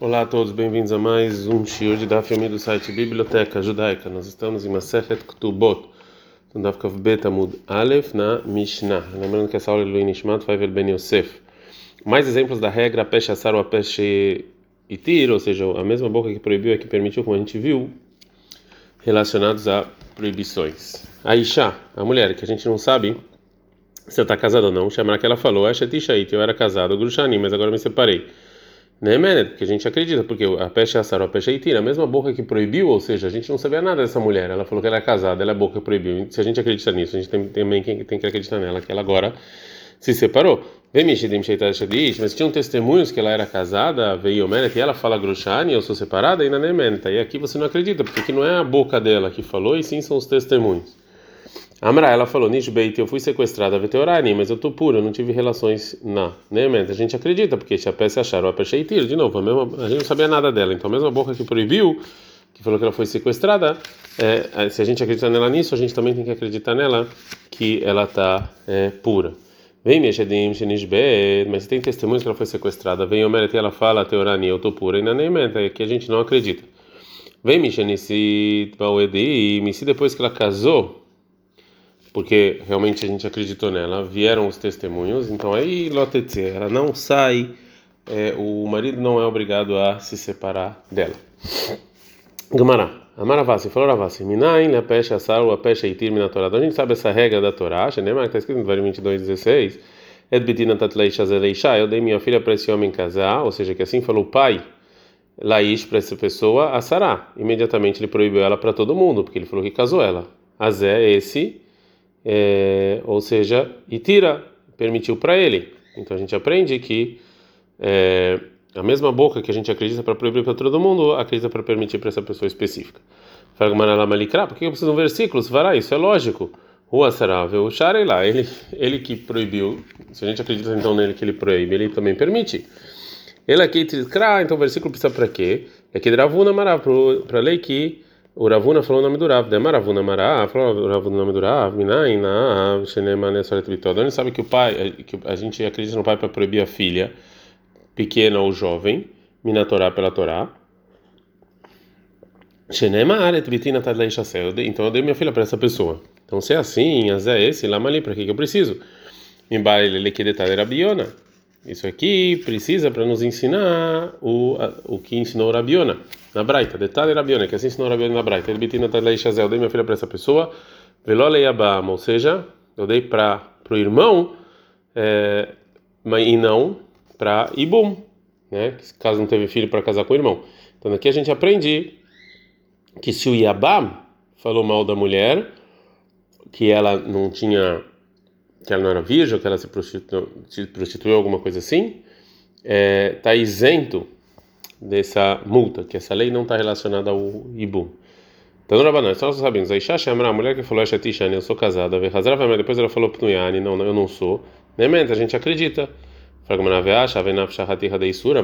Olá a todos, bem-vindos a mais um shiur de Daf Yomi do site Biblioteca Judaica. Nós estamos em Masechet Ktubot, no Daf Kav Bet Amud Aleph na Mishnah. Lembrando que essa aula é Luin Nishmat Faivel Ben Yosef. Mais exemplos da regra Pesh Asar ou Pesh Itir, ou seja, a mesma boca que proibiu é que permitiu, como a gente viu, relacionados a proibições. A Isha, a mulher, que a gente não sabe se ela está casada ou não, chamar que ela falou, eu era casado, Grushani, mas agora me separei. Nemenet, porque a gente acredita, porque a peste assar, a peste itira, a mesma boca que proibiu, ou seja, a gente não sabia nada dessa mulher, ela falou que ela era casada, ela é boca que proibiu. Se a gente acredita nisso, a gente tem, também tem que acreditar nela, que ela agora se separou. Mas tinham testemunhos que ela era casada, veio Meret, e ela fala Grushani, eu sou separada, e na Nemeneta. E aqui você não acredita, porque aqui não é a boca dela que falou, e sim são os testemunhos. Amra, ela falou, Nishbeit, eu fui sequestrada, veteorani, mas eu tô pura, eu não tive relações na. Né, a gente acredita, porque se a peça acharam a peixeitir, de novo, a, mesma, a gente não sabia nada dela, então a mesma boca que proibiu, que falou que ela foi sequestrada, é, se a gente acredita nela nisso, a gente também tem que acreditar nela que ela tá é, pura. Vem, Meshedim, Shenishbeit, mas tem testemunhos que ela foi sequestrada. Vem, Omeret, ela fala, Teorani, eu tô pura, e na Neementa, que a gente não acredita. Vem, e se depois que ela casou, porque realmente a gente acreditou nela, vieram os testemunhos, então aí Lotetse, ela não sai, é, o marido não é obrigado a se separar dela. Gamará, Amaravasi, falou Ravasi, Minain, la pecha asar, a pecha itir na Torá. Então a gente sabe essa regra da Torá, que está escrito no Devarim 22, 16, Ed eu dei minha filha para esse homem casar, ou seja, que assim falou o pai, Laish para essa pessoa, a Sará. Imediatamente ele proibiu ela para todo mundo, porque ele falou que casou ela. Azé, esse é, ou seja, e tira, permitiu para ele. Então a gente aprende que é, a mesma boca que a gente acredita para proibir para todo mundo, acredita para permitir para essa pessoa específica. Por que eu preciso de um versículo? Vará, isso é lógico. O Sharei lá, ele, ele que proibiu, se a gente acredita então nele que ele proíbe, ele também permite. Ele aqui, então o versículo precisa para quê? É que Dravuna Marav, para a lei que o Ravuna falou o nome do Rav, Demar Ravuna Mará, falou o Ravuna o nome do Rav, Minaina, Shenemane Soret Bitod. Onde sabe que o pai, que a gente acredita no pai para proibir a filha pequena ou jovem, Minatorá pela Torá. Shenemare Bitina Tadlei Shasel. Então eu dei minha filha para essa pessoa. Então se é assim, Azé esse, Lamali, para que que eu preciso? Que detalhe Rabiona. Isso aqui precisa para nos ensinar o, o que ensinou Rabiona na Braita. Detalhe Rabiona, que assim ensinou Rabiona na Braita. Ele bitina talei shazel, dei minha filha para essa pessoa. Velolei abam, ou seja, eu dei para o irmão, é, mas e não para Ibum, né? Caso não teve filho para casar com o irmão. Então aqui a gente aprende que se o Yabam falou mal da mulher, que ela não tinha que ela não era virgem, que ela se prostituiu, prostituiu alguma coisa assim, está é, tá isento dessa multa, que essa lei não está relacionada ao Ibum. Então, Rabanan, só nós sabemos, a Isha a mulher que falou, Shatishani, eu sou casada, depois ela falou Pnuyani, não, eu não sou, nem a gente acredita.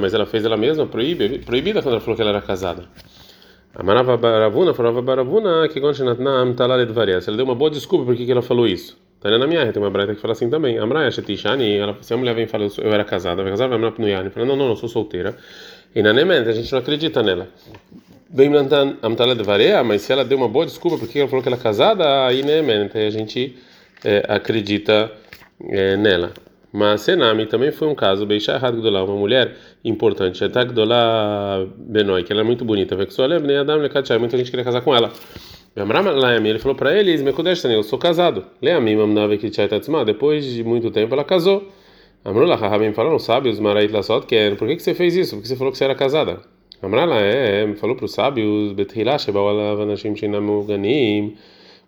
Mas ela fez ela mesma proibida quando ela falou que ela era casada. A Marava Baravuna falava Baravuna que. Ela deu uma boa desculpa por que ela falou isso. Tá na minha tem uma breta que fala assim também. Amraya Shetishani, se a mulher vem e fala eu era casada, vai casar, vai pro Yane. Fala, não, não, eu sou solteira. E na Nemente, a gente não acredita nela. Bem Amtala de Varea, mas se ela deu uma boa desculpa porque ela falou que ela é casada, aí Nemente, a gente é, acredita é, nela. Mas Senami também foi um caso, Beisha Errado Gdolá, uma mulher importante, Etak Gdolá Benoi, que ela é muito bonita, Vexualem, Adam Lekachai, muita gente queria casar com ela. Ele falou para eles, eu sou casado. Depois de muito tempo ela casou. Amrullah Rahabim falaram, sábios, Marait Lassot, que é, por que, que você fez isso? Porque você falou que você era casada. Amrullah é, é falou para os sábios,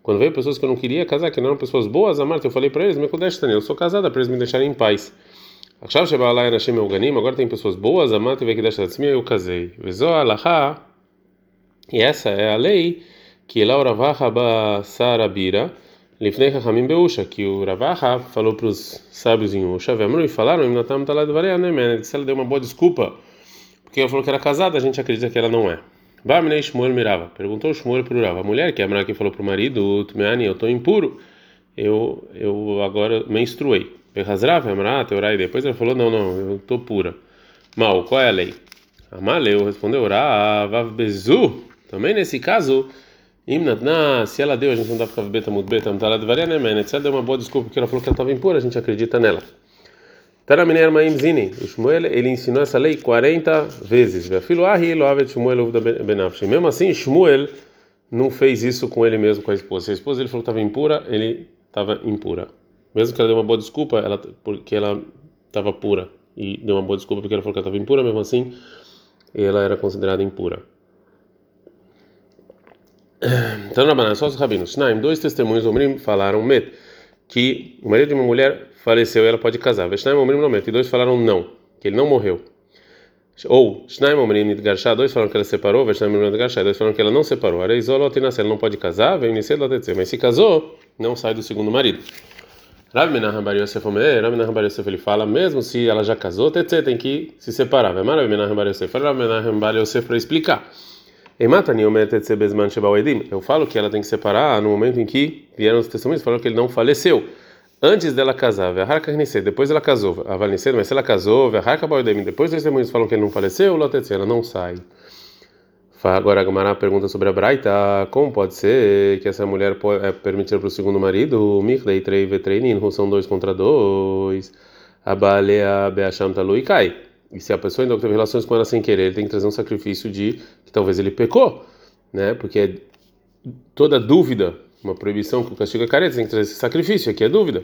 quando veio pessoas que eu não queria casar, que não eram pessoas boas, Amar, eu falei para eles, eu sou casada, para eles me deixarem em paz. Agora tem pessoas boas, Amar, eu casei. E essa é a lei que lá o Ravaha Sarabira, Lifnei Chachamim Beusha, que o Ravaha falou para os sábios em Usha, e falaram, em Natam Talad Vareanem, se ela deu uma boa desculpa, porque ela falou que era casada, a gente acredita que ela não é. Barminei Shmuel Mirava, perguntou Shmuel para o Rava, a mulher que é a que falou para o marido, Tmeani, eu estou impuro, eu, eu agora menstruei. Behazrav, Amra, Teurai, depois ela falou, não, não, eu estou pura. Mal, qual é a lei? Amaleu respondeu, Ravav Bezu. Também nesse caso, Imnatna, se ela deu, a gente não dá para ficar beta mudbeta, não tá lá de varia, né, ela deu uma boa desculpa porque ela falou que ela estava impura, a gente acredita nela. Taraminer Maim Zini, o Shmuel, ele ensinou essa lei 40 vezes. Filho Shmuel. Mesmo assim, Shmuel não fez isso com ele mesmo, com a esposa. Se a esposa ele falou que estava impura, ele estava impura. Mesmo que ela deu uma boa desculpa, ela, porque ela estava pura. E deu uma boa desculpa porque ela falou que ela estava impura, mesmo assim, ela era considerada impura. Então, Rabanan, só os rabinos. Shnaim, dois testemunhos, Omrim, falaram met, que o marido de uma mulher faleceu e ela pode casar. Veshnaim, Omrim, não met. E dois falaram não, que ele não morreu. Ou, Shnaim, Omrim, Nidgarshá, dois falaram que ela separou, Veshnaim, Omrim, Nidgarshá, dois falaram que ela não separou. Areizolot e ela não pode casar, vem Lotetze. Mas se casou, não sai do segundo marido. Rabi Menachem Bar Yosef Omer, Rabi Menachem Bar Yosef ele fala, mesmo se ela já casou, Tetze tem que se separar. Vai Rabi Menachem Bar Yosef, Rabi Menachem Bar Yosef para explicar. Eu falo que ela tem que separar no momento em que vieram os testemunhos, falaram que ele não faleceu. Antes dela casar, depois ela casou, mas se ela casou, depois os testemunhos falam que ele não faleceu, ela não sai. Agora a Gamara pergunta sobre a Braita, como pode ser que essa mulher é permitida para o segundo marido? Michdei trei vetreinin, são dois contra dois. A Balea Beacham Talui cai. E se a pessoa ainda teve relações com ela sem querer, ele tem que trazer um sacrifício de que talvez ele pecou, né? Porque toda dúvida, uma proibição que o castigo é careta, tem que trazer esse sacrifício, aqui é dúvida.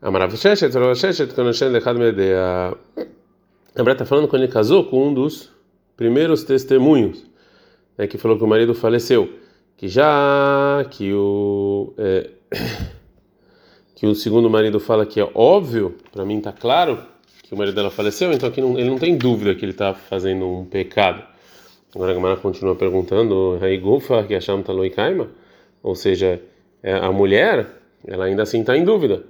A Maravasheshet, Maravasheshet, Kanashen Lechad Medea. A Breta está falando quando ele casou com um dos primeiros testemunhos, né, que falou que o marido faleceu, que já que o é, que o segundo marido fala que é óbvio, para mim está claro que o marido dela faleceu, então aqui não, ele não tem dúvida que ele está fazendo um pecado. Agora a Gamara continua perguntando, Gufa, que acham kaima? Ou seja, é, a mulher, ela ainda assim está em dúvida.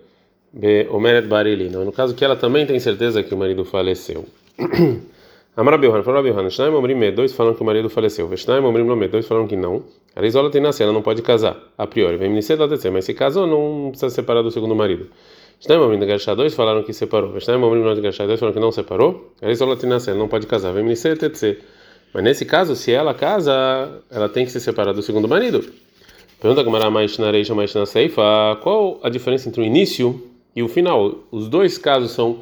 Omeret Barili. No caso que ela também tem certeza que o marido faleceu. Amara Bilhan, Bilhan, Shnaim Omrim dois falam que o marido faleceu. Shnaim Omrim dois falam que não. Arizola tem nascido, ela não pode casar, a priori. Vem Ministério da mas se casou, não precisa separar do segundo marido. Shnaim Omrim de Garchá, dois falaram que separou. Shnaim Omrim de Garchá, dois falaram que não separou. Tem nascido, ela não pode casar. Vem Ministério da Mas nesse caso, se ela casa, ela tem que se separar do segundo marido. Pergunta Gamara mais na Reisha, mais na qual a diferença entre o início e o final? Os dois casos são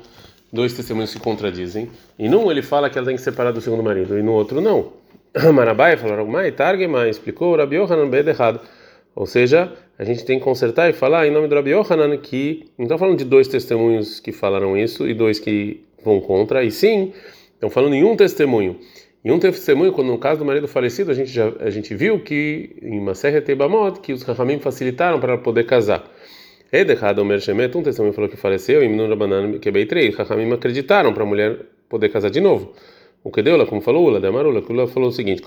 dois testemunhos se contradizem. E num ele fala que ela tem que separar do segundo marido, e no outro não. Marabai falou, mais Targema explicou Rabi Yohanan errado. Ou seja, a gente tem que consertar e falar em nome do Rabi Yohanan que não estão falando de dois testemunhos que falaram isso e dois que vão contra, e sim, estão falando em um testemunho. Em um testemunho, quando no caso do marido falecido, a gente já a gente viu que em Maserhet Tebamot que os Rahamim facilitaram para poder casar. Edechad Omer Shemet, um testemunho falou que faleceu, e Minun Rabanan Kebei Trei, Chachamim acreditaram para a mulher poder casar de novo. O que deu lá, como falou Ula, Demarula, que Ula falou o seguinte?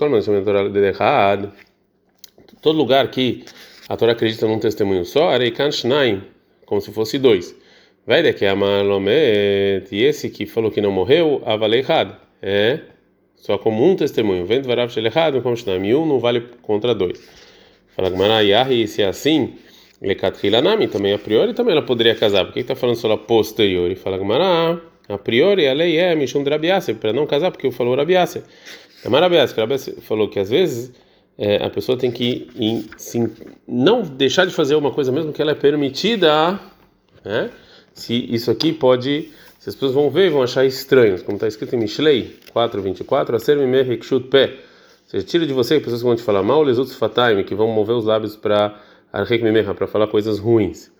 Todo lugar que a Torá acredita num testemunho só, Areikan Shnaim, como se fosse dois. De que Amalomet, e esse que falou que não morreu, Avaleihad, é só como um testemunho. Vendo Varav Shelechad, como Shnaim, e um não vale contra dois. Fala Gmará, Yahi, se é assim. Lekatchilanami, também a priori também ela poderia casar. Por que está falando só a posteriori? Fala Gamara, a priori a lei é Mishum de Rabiase, para não casar, porque falou Rabiase. Gamara Rabiase, Rabiase falou que às vezes é, a pessoa tem que em, sim, não deixar de fazer uma coisa mesmo que ela é permitida, né? Se isso aqui pode, se as pessoas vão ver, vão achar estranhos, como está escrito em Mishlei 4:24, a ser me pé. Você tira de você pessoas que vão te falar mal, les outros fataim, que vão mover os lábios para para falar coisas ruins.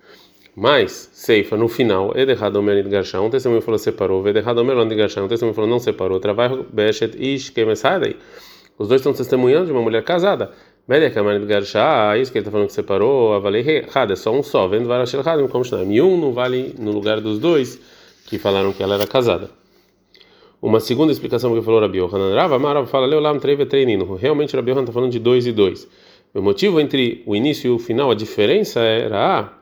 Mas, Seifa, no final, Ederrado Merid Garchá, um testemunho falou separou, Ederrado Merid Garchá, um testemunho falou não separou, trabalho Beshet Ish Kemesadei. Os dois estão testemunhando de uma mulher casada. Medek Merid Garchá, isso que ele está falando que separou, Avalei Had, é só um só, vendo Varashel Hadim, como Shnaim. E um não vale no lugar dos dois que falaram que ela era casada. Uma segunda explicação que falou Rabi Yohanan Rava, Marav fala, Leolam Treve Treinino. Realmente Rabi Yohanan está falando de dois e dois. O motivo entre o início e o final, a diferença era ah,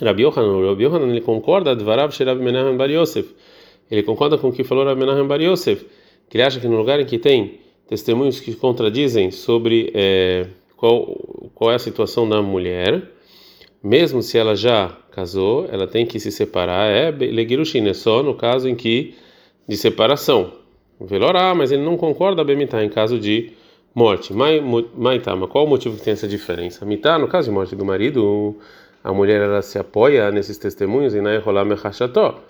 Rabi Yohanan, Rabi Yohanan ele concorda Dvarav Sherav Menachem Bar Yosef. Ele concorda com o que falou Rabi Menachem Bar Yosef, que ele acha que no lugar em que tem testemunhos que contradizem sobre é, qual, qual é a situação da mulher, mesmo se ela já casou, ela tem que se separar, é Legirushin, é só no caso em que de separação, Velorá, mas ele não concorda Bemitá em caso de morte. Maitá, mas qual o motivo que tem essa diferença? Mitá, no caso de morte do marido, a mulher ela se apoia nesses testemunhos e na Eholá Mechacható.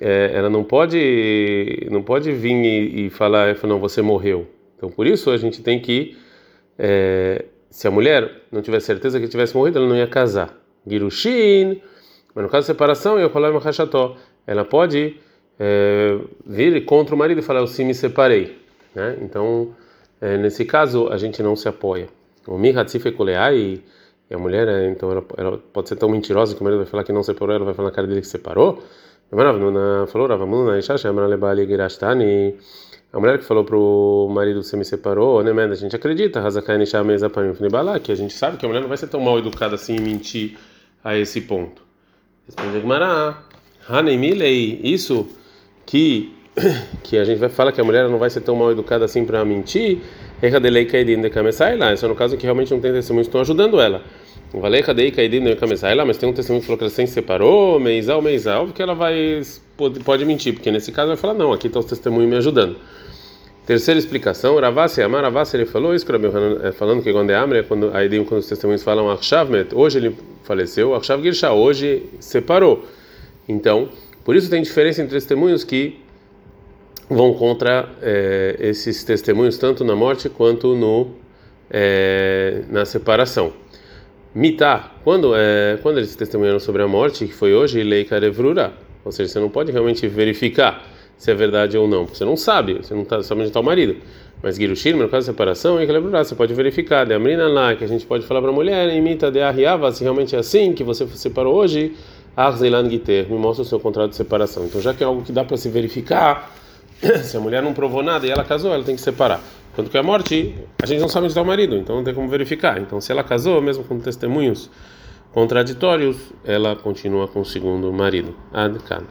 Ela não pode, não pode vir e, e falar, não, você morreu. Então por isso a gente tem que, é, se a mulher não tiver certeza que tivesse morrido, ela não ia casar. Girushin, mas no caso de separação, Eholá Mechacható, ela pode é, vir contra o marido e falar, eu sim me separei. Né? Então, é, nesse caso, a gente não se apoia. O Mihatzif e a mulher, é, então, ela, ela, pode ser tão mentirosa que o marido vai falar que não separou, ela vai falar na cara dele que separou. Falou, a mulher que falou pro marido você me separou, né, a gente acredita, que a gente sabe que a mulher não vai ser tão mal educada assim e mentir a esse ponto. Responde Gmará, Hanemilei, isso que que a gente vai falar que a mulher não vai ser tão mal educada assim para mentir, isso é no caso que realmente não tem testemunhos que estão ajudando ela. Mas tem um testemunho que falou que ela se separou, meizal, meizal, porque ela vai pode, pode mentir, porque nesse caso vai falar não, aqui está os testemunhos me ajudando. Terceira explicação, Ravassi Amar Ravassi ele falou isso, é, falando que quando é Amre, quando a ideia quando os testemunhos falam Akshavmet, hoje ele faleceu, Akshav Girsha, hoje separou. Então, por isso tem diferença entre testemunhos que vão contra é, esses testemunhos tanto na morte quanto no é, na separação. Mitá, quando é, quando eles testemunharam sobre a morte, que foi hoje, lei karevrura, ou seja, você não pode realmente verificar se é verdade ou não, você não sabe, você não tá, sabe onde está o marido. Mas Girushir, no caso de separação, é karevrura, você pode verificar. De Amrina lá, que a gente pode falar para a mulher, imita de Arriava, se realmente é assim, que você separou hoje, Arzeilan Giter, me mostra o seu contrato de separação. Então, já que é algo que dá para se verificar, se a mulher não provou nada e ela casou, ela tem que separar. Quanto que a morte, a gente não sabe onde está o marido, então não tem como verificar. Então, se ela casou, mesmo com testemunhos contraditórios, ela continua com o segundo marido. Adkan.